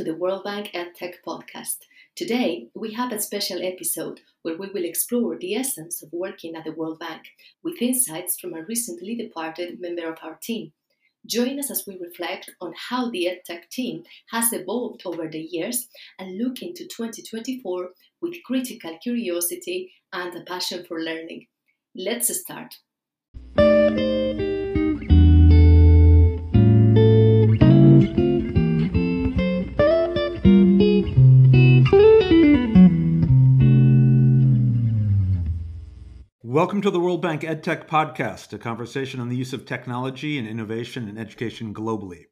to the World Bank EdTech podcast. Today, we have a special episode where we will explore the essence of working at the World Bank with insights from a recently departed member of our team. Join us as we reflect on how the EdTech team has evolved over the years and look into 2024 with critical curiosity and a passion for learning. Let's start. Welcome to the World Bank EdTech Podcast, a conversation on the use of technology and innovation in education globally.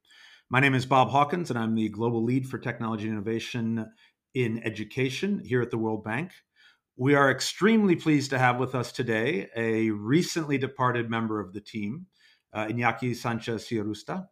My name is Bob Hawkins, and I'm the Global Lead for Technology and Innovation in Education here at the World Bank. We are extremely pleased to have with us today a recently departed member of the team, uh, Iñaki Sánchez Ciarrusta,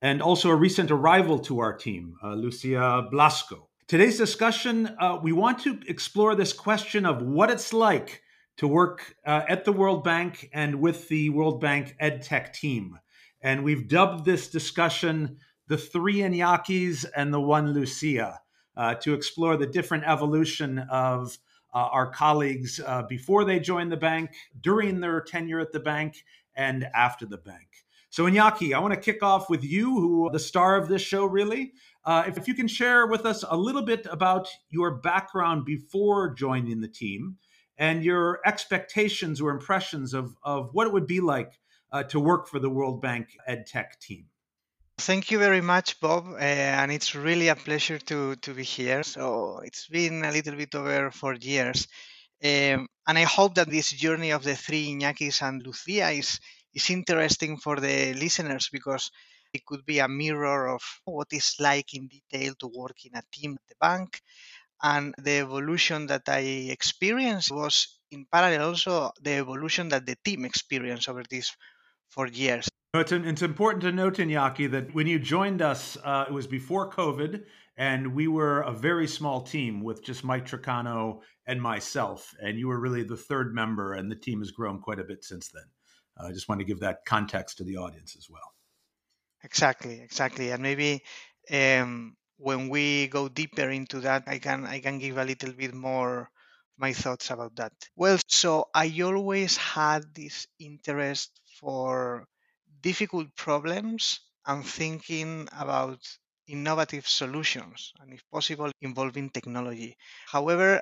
and also a recent arrival to our team, uh, Lucía Blasco. Today's discussion, uh, we want to explore this question of what it's like to work uh, at the World Bank and with the World Bank EdTech team. And we've dubbed this discussion the three Iñakis and the one Lucía uh, to explore the different evolution of uh, our colleagues uh, before they joined the bank, during their tenure at the bank, and after the bank. So, Iñaki, I want to kick off with you, who the star of this show, really. Uh, if, if you can share with us a little bit about your background before joining the team, and your expectations or impressions of, of what it would be like uh, to work for the World Bank EdTech team. Thank you very much, Bob, uh, and it's really a pleasure to, to be here. So it's been a little bit over four years, um, and I hope that this journey of the three Iñakis and Lucía is is interesting for the listeners because it could be a mirror of what it's like in detail to work in a team at the bank and the evolution that I experienced was in parallel also the evolution that the team experienced over these four years. It's, it's important to note, Iñaki, that when you joined us, uh, it was before COVID, and we were a very small team with just Mike Trucano and myself. And you were really the third member, and the team has grown quite a bit since then. Uh, I just want to give that context to the audience as well. Exactly, exactly. And maybe um, when we go deeper into that, I can I can give a little bit more my thoughts about that. Well, so I always had this interest for difficult problems and thinking about innovative solutions and if possible involving technology. However,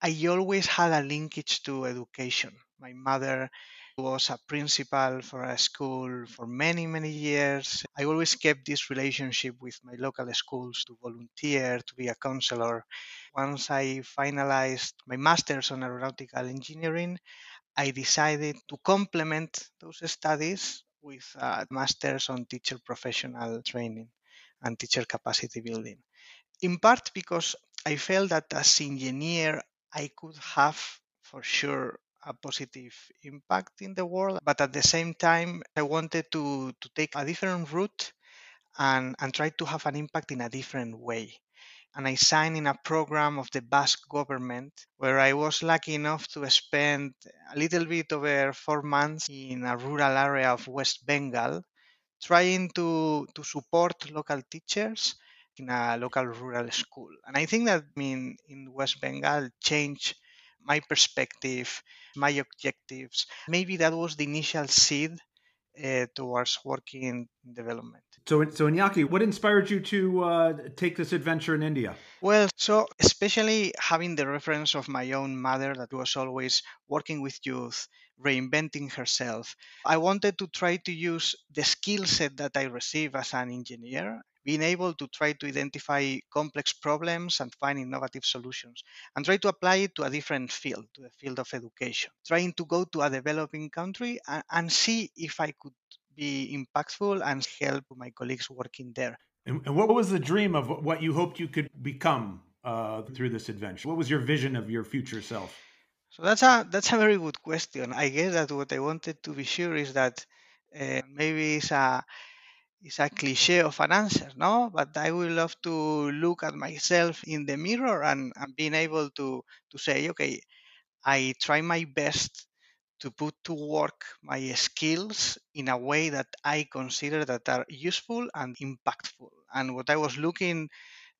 I always had a linkage to education. My mother was a principal for a school for many, many years. I always kept this relationship with my local schools to volunteer, to be a counselor. Once I finalized my master's on aeronautical engineering, I decided to complement those studies with a master's on teacher professional training and teacher capacity building. In part because I felt that as engineer, I could have for sure a positive impact in the world. But at the same time, I wanted to, to take a different route and, and try to have an impact in a different way. And I signed in a program of the Basque government where I was lucky enough to spend a little bit over four months in a rural area of West Bengal, trying to, to support local teachers in a local rural school. And I think that I mean in West Bengal changed my perspective, my objectives. Maybe that was the initial seed uh, towards working in development. So, so Iñaki, what inspired you to uh, take this adventure in India? Well, so especially having the reference of my own mother that was always working with youth, reinventing herself, I wanted to try to use the skill set that I received as an engineer being able to try to identify complex problems and find innovative solutions and try to apply it to a different field, to the field of education. Trying to go to a developing country and, and see if I could be impactful and help my colleagues working there. And, and what was the dream of what you hoped you could become uh, through this adventure? What was your vision of your future self? So that's a that's a very good question. I guess that what I wanted to be sure is that uh, maybe it's a it's a cliche of an answer, no? But I would love to look at myself in the mirror and, and being able to to say, okay, I try my best to put to work my skills in a way that I consider that are useful and impactful. And what I was looking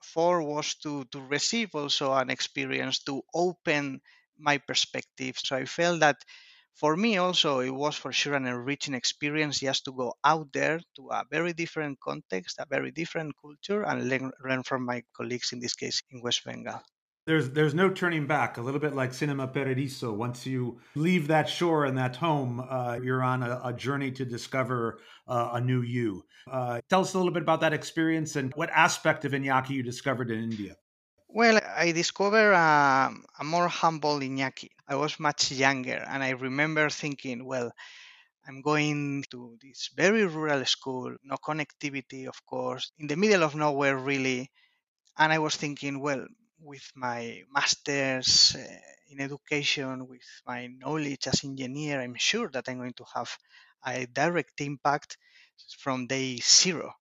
for was to to receive also an experience to open my perspective. So I felt that for me also it was for sure an enriching experience just to go out there to a very different context, a very different culture, and learn, from my colleagues in this case in West Bengal there's there's no turning back. A little bit like Cinema Paradiso. Once you leave that shore and that home, uh, you're on a, a, journey to discover uh, a new you. Uh, tell us a little bit about that experience and what aspect of Iñaki you discovered in India. Well, I discovered a, a more humble Iñaki. I was much younger, and I remember thinking, well. I'm going to this very rural school, no connectivity, of course, in the middle of nowhere, really. And I was thinking, well, with my master's uh, in education, with my knowledge as engineer, I'm sure that I'm going to have a direct impact from day zero.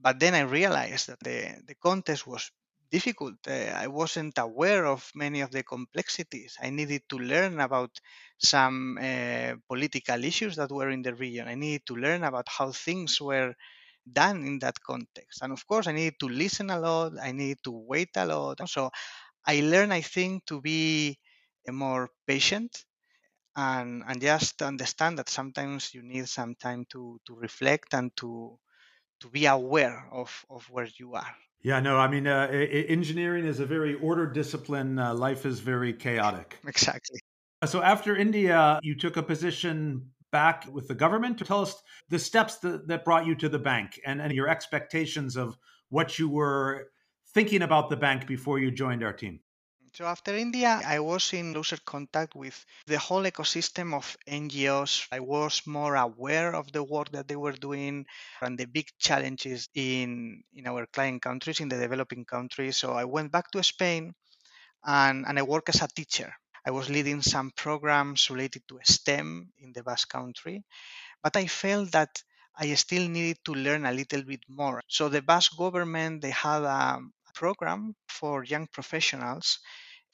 But then I realized that the, the contest was difficult. Uh, I wasn't aware of many of the complexities. I needed to learn about some uh, political issues that were in the region. I needed to learn about how things were done in that context. And of course, I needed to listen a lot. I needed to wait a lot. So I learned, I think, to be more patient and and just understand that sometimes you need some time to to reflect and to to be aware of of where you are. Yeah, no, I mean, uh, engineering is a very ordered discipline. Uh, life is very chaotic. Exactly. So after India, you took a position back with the government. Tell us the steps that, that brought you to the bank and, and your expectations of what you were thinking about the bank before you joined our team. So after India, I was in closer contact with the whole ecosystem of NGOs. I was more aware of the work that they were doing and the big challenges in, in our client countries, in the developing countries. So I went back to Spain and, and I work as a teacher. I was leading some programs related to STEM in the Basque Country, but I felt that I still needed to learn a little bit more. So the Basque government they had a program for young professionals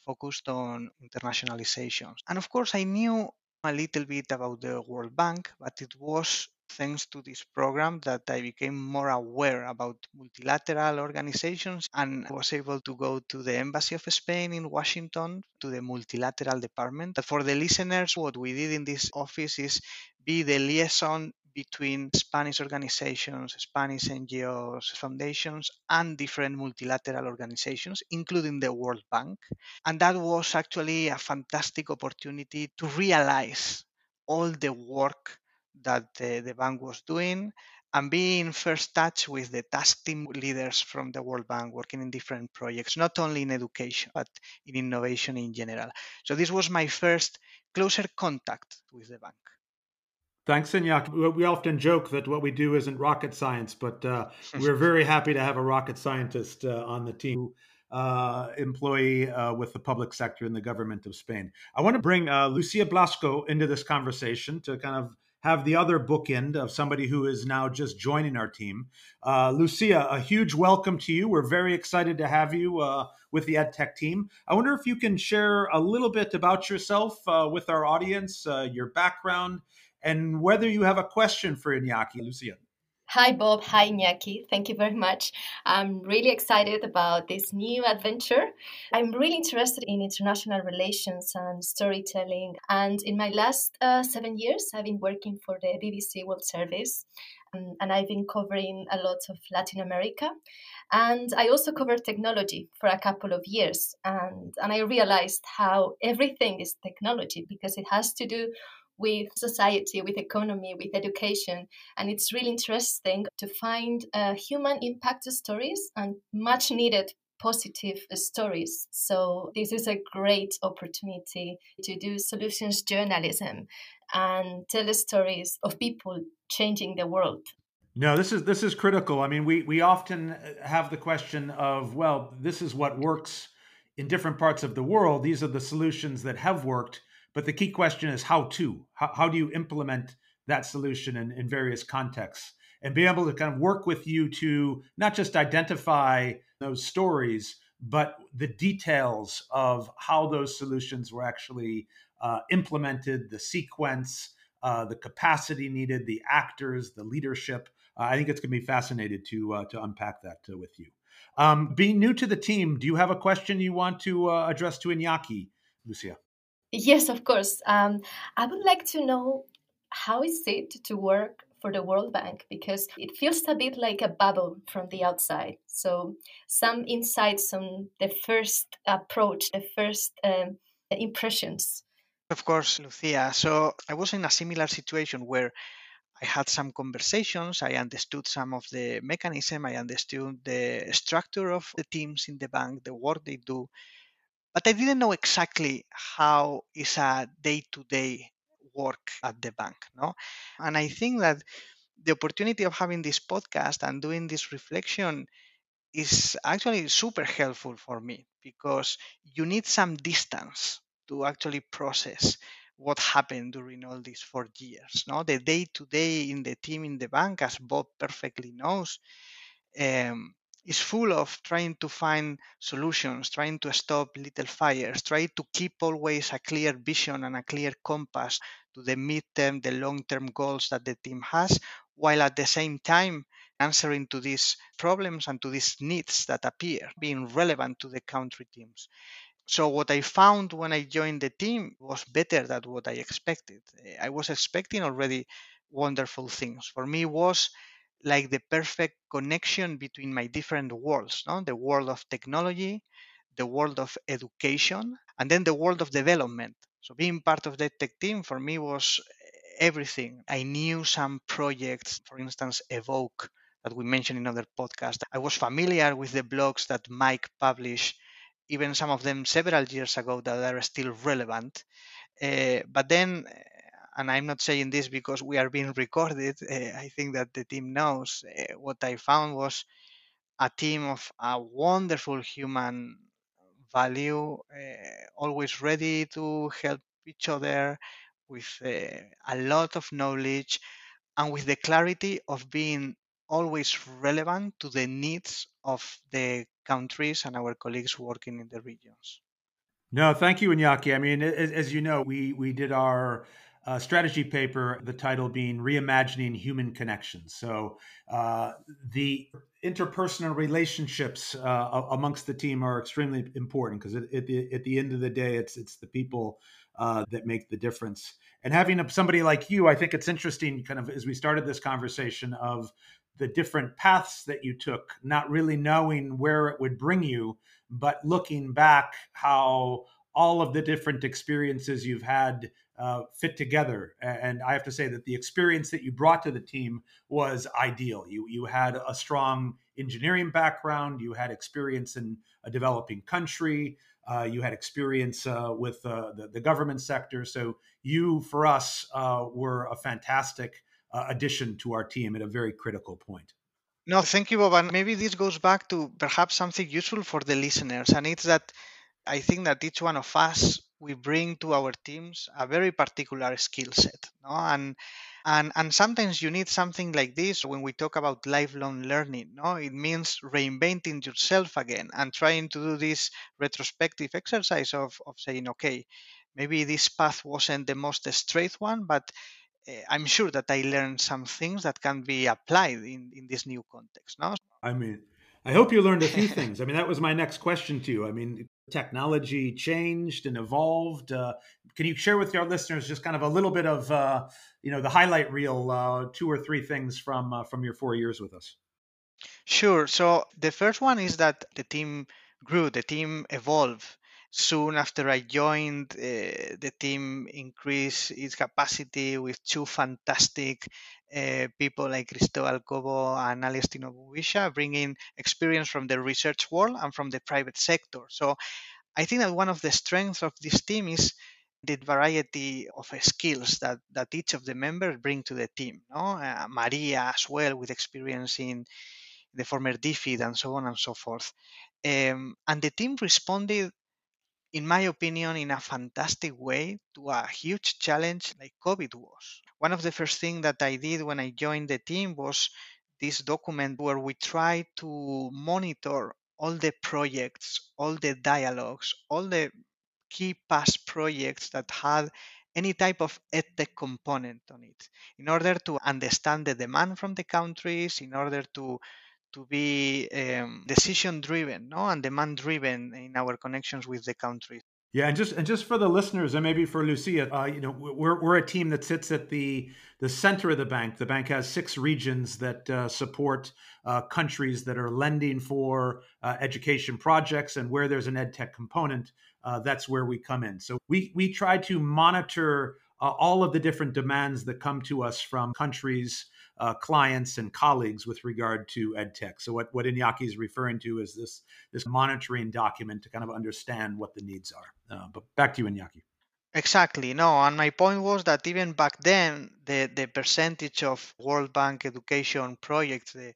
focused on internationalization. And of course, I knew a little bit about the World Bank, but it was thanks to this program that I became more aware about multilateral organizations and was able to go to the Embassy of Spain in Washington to the multilateral department. For the listeners, what we did in this office is be the liaison between Spanish organizations, Spanish NGOs, foundations, and different multilateral organizations, including the World Bank. And that was actually a fantastic opportunity to realize all the work that the, the bank was doing and be in first touch with the task team leaders from the World Bank working in different projects, not only in education, but in innovation in general. So this was my first closer contact with the bank. Thanks, Iñaki. We often joke that what we do isn't rocket science, but uh, we're very happy to have a rocket scientist uh, on the team. Uh, employee uh, with the public sector in the government of Spain. I want to bring uh, Lucía Blasco into this conversation to kind of have the other bookend of somebody who is now just joining our team. Uh, Lucía, a huge welcome to you. We're very excited to have you uh, with the EdTech team. I wonder if you can share a little bit about yourself uh, with our audience, uh, your background, and whether you have a question for Iñaki, Lucía. Hi, Bob. Hi, Iñaki. Thank you very much. I'm really excited about this new adventure. I'm really interested in international relations and storytelling. And in my last uh, seven years, I've been working for the BBC World Service. Um, and I've been covering a lot of Latin America. And I also covered technology for a couple of years. And, and I realized how everything is technology because it has to do with society, with economy, with education. And it's really interesting to find uh, human impact stories and much needed positive stories. So, this is a great opportunity to do solutions journalism and tell the stories of people changing the world. No, this is this is critical. I mean, we we often have the question of, well, this is what works in different parts of the world. These are the solutions that have worked but the key question is how to. How, how do you implement that solution in, in various contexts? And be able to kind of work with you to not just identify those stories, but the details of how those solutions were actually uh, implemented, the sequence, uh, the capacity needed, the actors, the leadership. Uh, I think it's going to be fascinating to to unpack that uh, with you. Um, being new to the team, do you have a question you want to uh, address to Iñaki, Lucía? Yes, of course. Um, I would like to know how is it to work for the World Bank because it feels a bit like a bubble from the outside. So, some insights on the first approach, the first um, impressions. Of course, Lucía. So, I was in a similar situation where I had some conversations. I understood some of the mechanism. I understood the structure of the teams in the bank, the work they do but I didn't know exactly how is a day-to-day work at the bank. No, and I think that the opportunity of having this podcast and doing this reflection is actually super helpful for me because you need some distance to actually process what happened during all these four years. No, the day to day in the team in the bank, as Bob perfectly knows, um, is full of trying to find solutions, trying to stop little fires, trying to keep always a clear vision and a clear compass to the midterm, the long-term goals that the team has, while at the same time answering to these problems and to these needs that appear, being relevant to the country teams. So what I found when I joined the team was better than what I expected. I was expecting already wonderful things. For me was like the perfect connection between my different worlds no? the world of technology the world of education and then the world of development. So being part of the tech team for me was everything. I knew some projects for instance evoke that we mentioned in other podcasts i was familiar with the blogs that mike published even some of them several years ago that are still relevant. Uh, but then and I'm not saying this because we are being recorded. Uh, I think that the team knows. Uh, what I found was a team of a wonderful human value, uh, always ready to help each other with a lot of knowledge and with the clarity of being always relevant to the needs of the countries and our colleagues working in the regions. No, thank you, Iñaki. I mean, as, as you know, we we did our strategy paper, the title being Reimagining Human Connections. So uh, the interpersonal relationships uh, amongst the team are extremely important because at, at, the, at the end of the day, it's, it's the people uh, that make the difference. And having somebody like you, I think it's interesting, kind of as we started this conversation, of the different paths that you took, not really knowing where it would bring you, but looking back, how all of the different experiences you've had uh, fit together. And I have to say that the experience that you brought to the team was ideal. You you had a strong engineering background. You had experience in a developing country. Uh, you had experience uh, with uh, the, the, government sector. So you, for us, uh, were a fantastic uh, addition to our team at a very critical point. No, thank you, Bob. And maybe this goes back to perhaps something useful for the listeners, and it's that I think that each one of us we bring to our teams a very particular skill set, no? and and and sometimes you need something like this when we talk about lifelong learning. No, it means reinventing yourself again and trying to do this retrospective exercise of of saying, okay, maybe this path wasn't the most straight one, but uh, I'm sure that I learned some things that can be applied in in this new context. No, I mean. I hope you learned a few things. I mean, that was my next question to you. I mean, technology changed and evolved. Uh, can you share with our listeners just kind of a little bit of uh, you know the highlight reel, uh, two or three things from uh, from your four years with us? Sure. So the first one is that the team grew, the team evolved. Soon after I joined, uh, the team increased its capacity with two fantastic uh, people like Cristóbal Cobo and Alex Twinomugisha, bringing experience from the research world and from the private sector. So I think that one of the strengths of this team is the variety of skills that, that each of the members bring to the team. No? Uh, Maria as well with experience in the former DFID and so on and so forth. Um, and the team responded in my opinion, in a fantastic way to a huge challenge like COVID was. One of the first things that I did when I joined the team was this document where we try to monitor all the projects, all the dialogues, all the key past projects that had any type of edtech component on it in order to understand the demand from the countries, in order to to be um, decision driven no? and demand driven in our connections with the countries. Yeah, and just and just for the listeners, and maybe for Lucía, uh, you know, we're we're a team that sits at the the center of the bank. The bank has six regions that uh, support uh, countries that are lending for uh, education projects, and where there's an ed tech component, uh, that's where we come in. So we we try to monitor uh, all of the different demands that come to us from countries uh, clients and colleagues with regard to edtech. So what, what Iñaki is referring to is this this monitoring document to kind of understand what the needs are. Uh, but back to you, Iñaki. Exactly. No, and my point was that even back then, the, the percentage of World Bank education projects, the,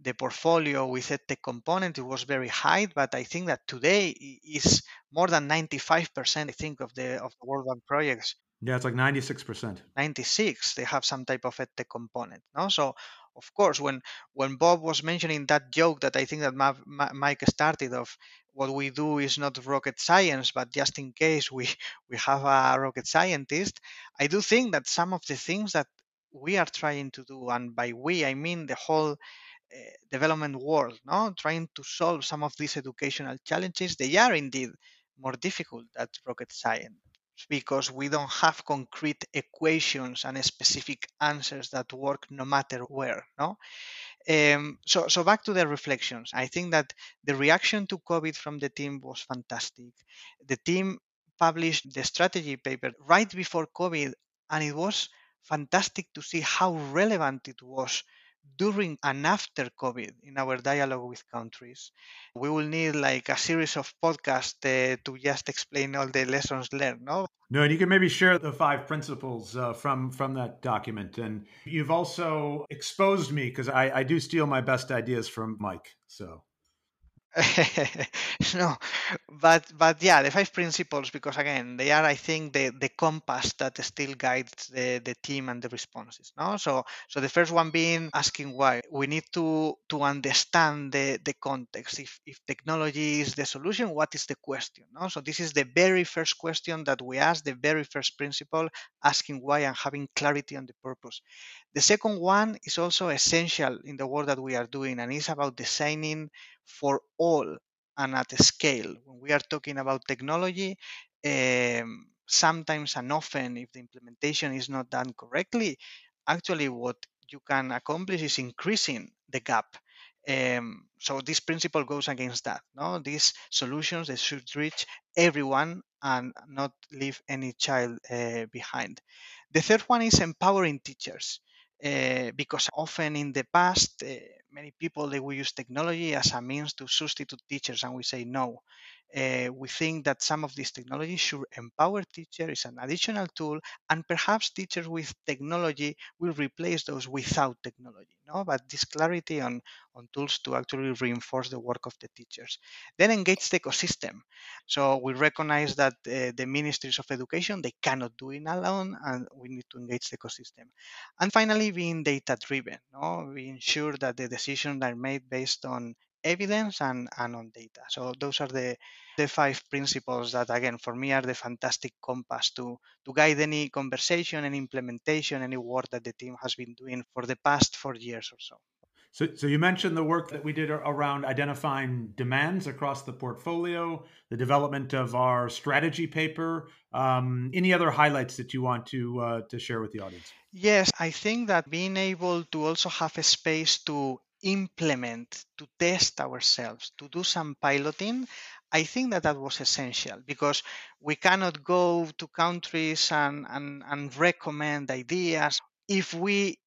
the portfolio with EdTech component, it was very high. But I think that today is more than 95%, I think, of the of the World Bank projects yeah, it's like 96%. 96, they have some type of edtech component. No? So, of course, when when Bob was mentioning that joke that I think that Ma- Ma- Mike started of what we do is not rocket science, but just in case we we have a rocket scientist, I do think that some of the things that we are trying to do, and by we I mean the whole uh, development world, no, trying to solve some of these educational challenges, they are indeed more difficult than rocket science because we don't have concrete equations and specific answers that work no matter where no? Um, so so back to the reflections. I think that the reaction to covid from the team was fantastic. The team published the strategy paper right before covid and it was fantastic to see how relevant it was during and after COVID in our dialogue with countries. We will need like a series of podcasts uh, to just explain all the lessons learned. No, no, and you can maybe share the five principles uh, from from that document. And you've also exposed me because I, I do steal my best ideas from Mike. So no, but but yeah, the five principles because again they are I think the the compass that still guides the, the team and the responses. No, so so the first one being asking why. We need to to understand the the context. If if technology is the solution, what is the question? No, so this is the very first question that we ask. The very first principle, asking why and having clarity on the purpose. The second one is also essential in the work that we are doing, and it's about designing for all and at scale. When we are talking about technology, um, sometimes and often, if the implementation is not done correctly, actually what you can accomplish is increasing the gap. Um, so this principle goes against that. No, these solutions they should reach everyone and not leave any child uh, behind. The third one is empowering teachers. Uh, because often in the past, uh, many people they will use technology as a means to substitute teachers, and we say no. Uh, we think that some of these technologies should empower teachers, as an additional tool, and perhaps teachers with technology will replace those without technology. No, but this clarity on on tools to actually reinforce the work of the teachers. Then engage the ecosystem. So we recognize that uh, the ministries of education they cannot do it alone, and we need to engage the ecosystem. And finally, being data driven. No, we ensure that the decisions are made based on evidence and, and on data. So those are the, the five principles that again for me are the fantastic compass to, to guide any conversation and implementation, any work that the team has been doing for the past four years or so. So, so you mentioned the work that we did around identifying demands across the portfolio, the development of our strategy paper. Um, any other highlights that you want to uh, to share with the audience? Yes, I think that being able to also have a space to implement, to test ourselves, to do some piloting, I think that that was essential because we cannot go to countries and, and, and recommend ideas if we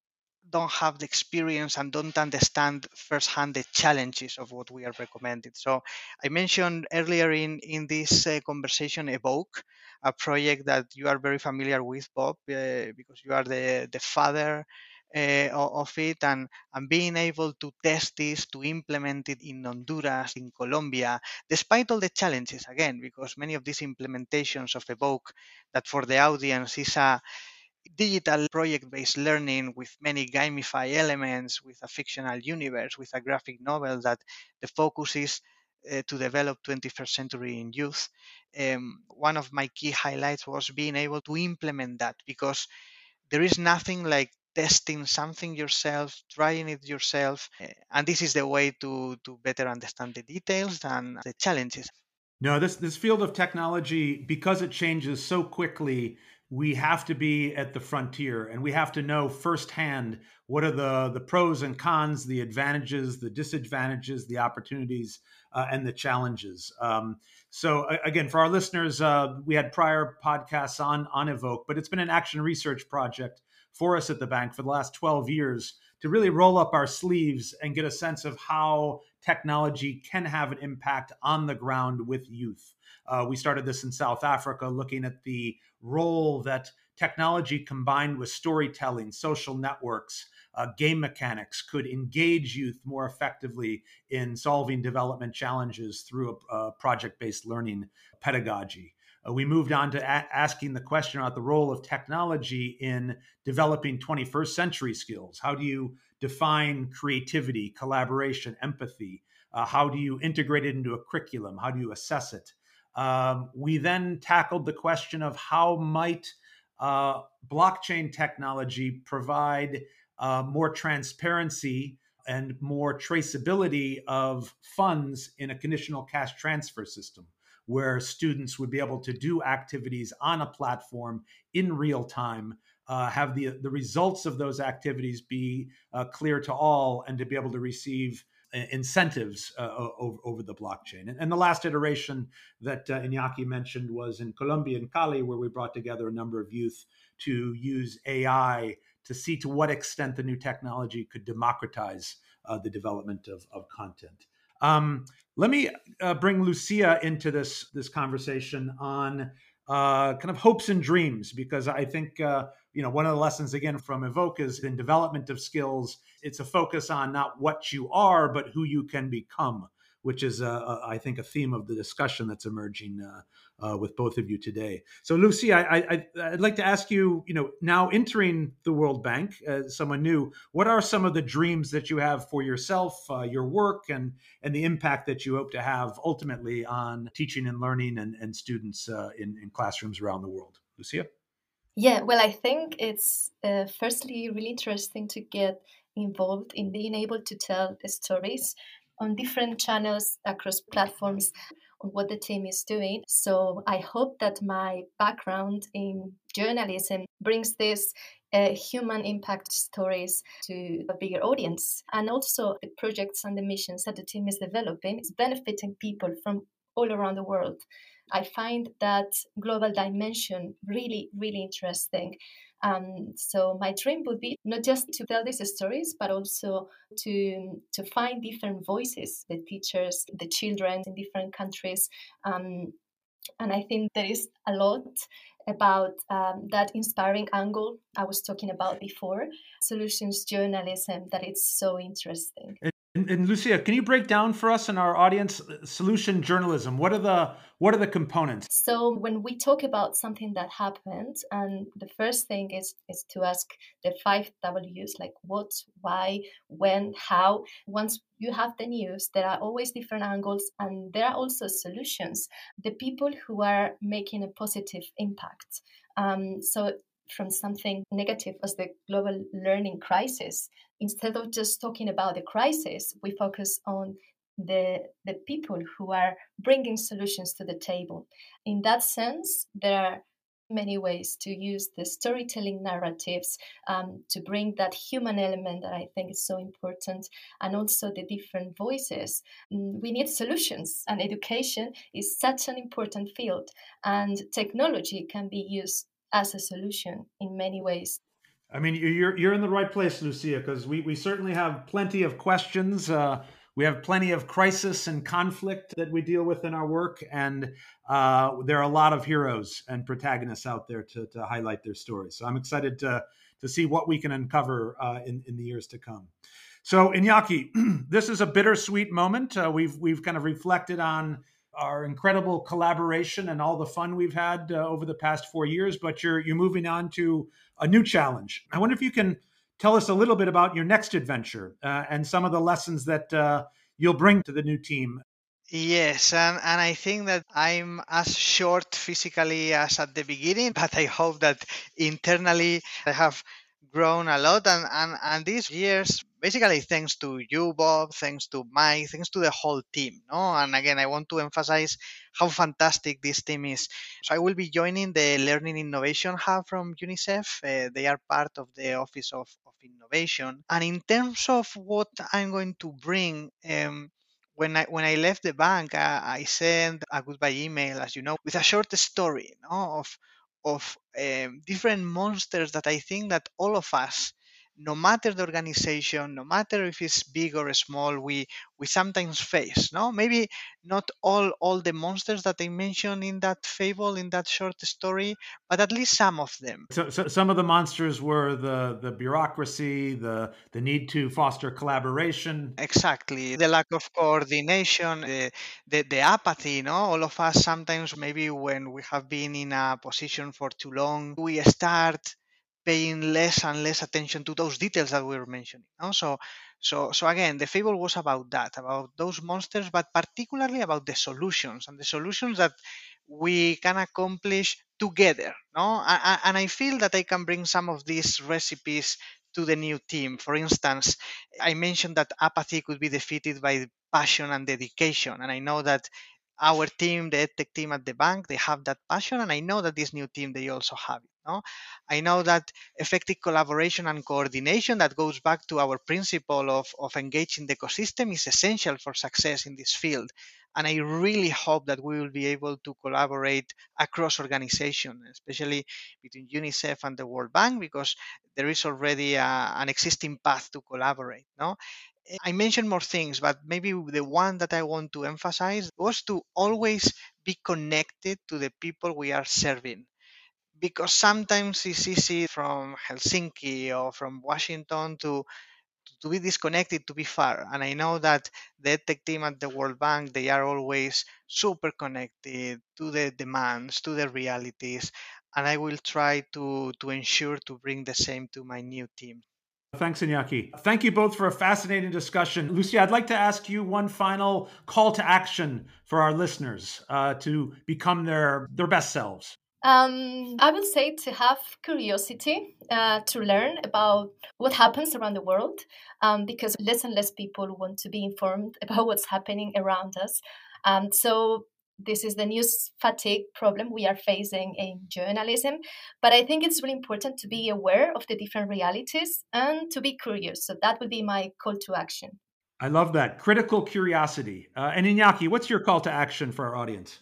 don't have the experience and don't understand firsthand the challenges of what we are recommending. So I mentioned earlier in, in this uh, conversation Evoke, a project that you are very familiar with, Bob, uh, because you are the, the father uh, of it and, and being able to test this, to implement it in Honduras, in Colombia, despite all the challenges, again, because many of these implementations of Evoke, that for the audience is a digital project-based learning with many gamify elements, with a fictional universe, with a graphic novel that the focus is uh, to develop 21st century in youth. Um, one of my key highlights was being able to implement that because there is nothing like testing something yourself, trying it yourself. Eh, and this is the way to, to better understand the details and the challenges. No, this this field of technology, because it changes so quickly, we have to be at the frontier and we have to know firsthand what are the the pros and cons, the advantages, the disadvantages, the opportunities, uh, and the challenges. Um, so again, for our listeners, uh, we had prior podcasts on on Evoke, but it's been an action research project for us at the bank for the last 12 years to really roll up our sleeves and get a sense of how technology can have an impact on the ground with youth. Uh, we started this in South Africa, looking at the role that technology combined with storytelling, social networks, uh, game mechanics could engage youth more effectively in solving development challenges through a, a project based learning pedagogy. Uh, we moved on to a- asking the question about the role of technology in developing 21st century skills. How do you define creativity, collaboration, empathy? Uh, how do you integrate it into a curriculum? How do you assess it? Um, we then tackled the question of how might uh, blockchain technology provide uh, more transparency and more traceability of funds in a conditional cash transfer system where students would be able to do activities on a platform in real time, uh, have the, the results of those activities be uh, clear to all, and to be able to receive uh, incentives uh, over, over, the blockchain. And, and, the last iteration that uh, Iñaki mentioned was in Colombia, in Cali, where we brought together a number of youth to use AI to see to what extent the new technology could democratize uh, the development of, of content. Um, let me uh, bring Lucía into this this conversation on uh, kind of hopes and dreams because I think uh, you know one of the lessons again from Evoke is in development of skills. It's a focus on not what you are, but who you can become which is, uh, I think, a theme of the discussion that's emerging uh, with both of you today. So, Lucy, I, would like to ask you, you know, now entering the World Bank as someone new, what are some of the dreams that you have for yourself, uh, your work, and and the impact that you hope to have ultimately on teaching and learning and, and students uh, in, in classrooms around the world? Lucía? Yeah, well, I think it's uh, firstly really interesting to get involved in being able to tell the stories on different channels across platforms what the team is doing. So I hope that my background in journalism brings this uh, human impact stories to a bigger audience. And also the projects and the missions that the team is developing is benefiting people from all around the world. I find that global dimension really, really interesting. Um, so my dream would be not just to tell these stories, but also to to find different voices, the teachers, the children in different countries. Um, and I think there is a lot about um, that inspiring angle I was talking about before, solutions journalism, that it's so interesting. And, and, Lucía, can you break down for us and our audience uh, solution journalism? What are the what are the components? So when we talk about something that happened, and the first thing is is to ask the five W's like what, why, when, how. Once you have the news, there are always different angles, and there are also solutions. The people who are making a positive impact. Um, so from something negative as the global learning crisis. Instead of just talking about the crisis, we focus on the, the people who are bringing solutions to the table. In that sense, there are many ways to use the storytelling narratives um, to bring that human element that I think is so important, and also the different voices. Mm, we need solutions, and education is such an important field, and technology can be used as a solution in many ways. I mean, you're you're in the right place, Lucía, because we we certainly have plenty of questions. Uh, we have plenty of crisis and conflict that we deal with in our work, and uh, there are a lot of heroes and protagonists out there to, to highlight their stories. So I'm excited to to see what we can uncover uh, in in the years to come. So Iñaki, this is a bittersweet moment. Uh, we've we've kind of reflected on our incredible collaboration and all the fun we've had uh, over the past four years. But you're you're moving on to a new challenge. I wonder if you can tell us a little bit about your next adventure uh, and some of the lessons that uh, you'll bring to the new team. Yes, and, and I think that I'm as short physically as at the beginning, but I hope that internally I have grown a lot and, and, and these years basically thanks to you bob thanks to mike thanks to the whole team no? And again i want to emphasize how fantastic this team is. So i will be joining the learning innovation hub from unicef. Uh, they are part of the office of, of innovation. And in terms of what i'm going to bring um, when I when I left the bank, uh, I sent a goodbye email, as you know, with a short story no, of of um, different monsters that I think that all of us, no matter the organization, no matter if it's big or small, we we sometimes face. No, maybe not all all the monsters that I mentioned in that fable in that short story, but at least some of them. So, so some of the monsters were the the bureaucracy, the the need to foster collaboration. Exactly, the lack of coordination, the, the the apathy. No, all of us sometimes maybe when we have been in a position for too long, we start paying less and less attention to those details that we were mentioning. No? So, so, so again, the fable was about that, about those monsters, but particularly about the solutions and the solutions that we can accomplish together. No, and I feel that I can bring some of these recipes to the new team. For instance, I mentioned that apathy could be defeated by passion and dedication, and I know that our team, the EdTech team at the bank, they have that passion, and I know that this new team they also have it. No, I know that effective collaboration and coordination that goes back to our principle of, of engaging the ecosystem is essential for success in this field. And I really hope that we will be able to collaborate across organizations, especially between UNICEF and the World Bank, because there is already a, an existing path to collaborate. No, I mentioned more things, but maybe the one that I want to emphasize was to always be connected to the people we are serving. Because sometimes it's easy from Helsinki or from Washington to to be disconnected, to be far. And I know that the tech team at the World Bank, they are always super connected to the demands, to the realities. And I will try to, to ensure to bring the same to my new team. Thanks, Iñaki. Thank you both for a fascinating discussion. Lucía, I'd like to ask you one final call to action for our listeners uh, to become their, their best selves. Um, I would say to have curiosity uh, to learn about what happens around the world, um, because less and less people want to be informed about what's happening around us. Um, so this is the news fatigue problem we are facing in journalism. But I think it's really important to be aware of the different realities and to be curious. So that would be my call to action. I love that. Critical curiosity. Uh, and Iñaki, what's your call to action for our audience?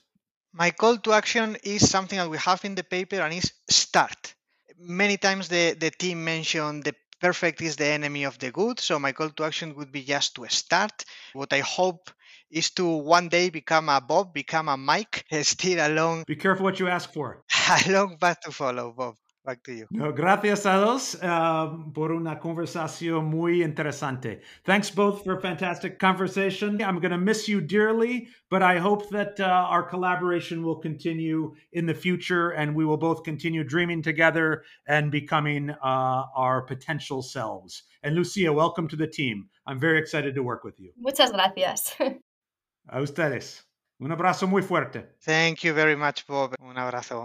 My call to action is something that we have in the paper and is start. Many times the, the team mentioned the perfect is the enemy of the good. So my call to action would be just to start. What I hope is to one day become a Bob, become a Mike, still along. Be careful what you ask for. A long path to follow, Bob. Back to you. No, gracias a dos uh, por una conversación muy interesante. Thanks both for a fantastic conversation. I'm going to miss you dearly, but I hope that uh, our collaboration will continue in the future and we will both continue dreaming together and becoming uh, our potential selves. And Lucía, welcome to the team. I'm very excited to work with you. Muchas gracias. A ustedes. Un abrazo muy fuerte. Thank you very much, Bob. Un abrazo.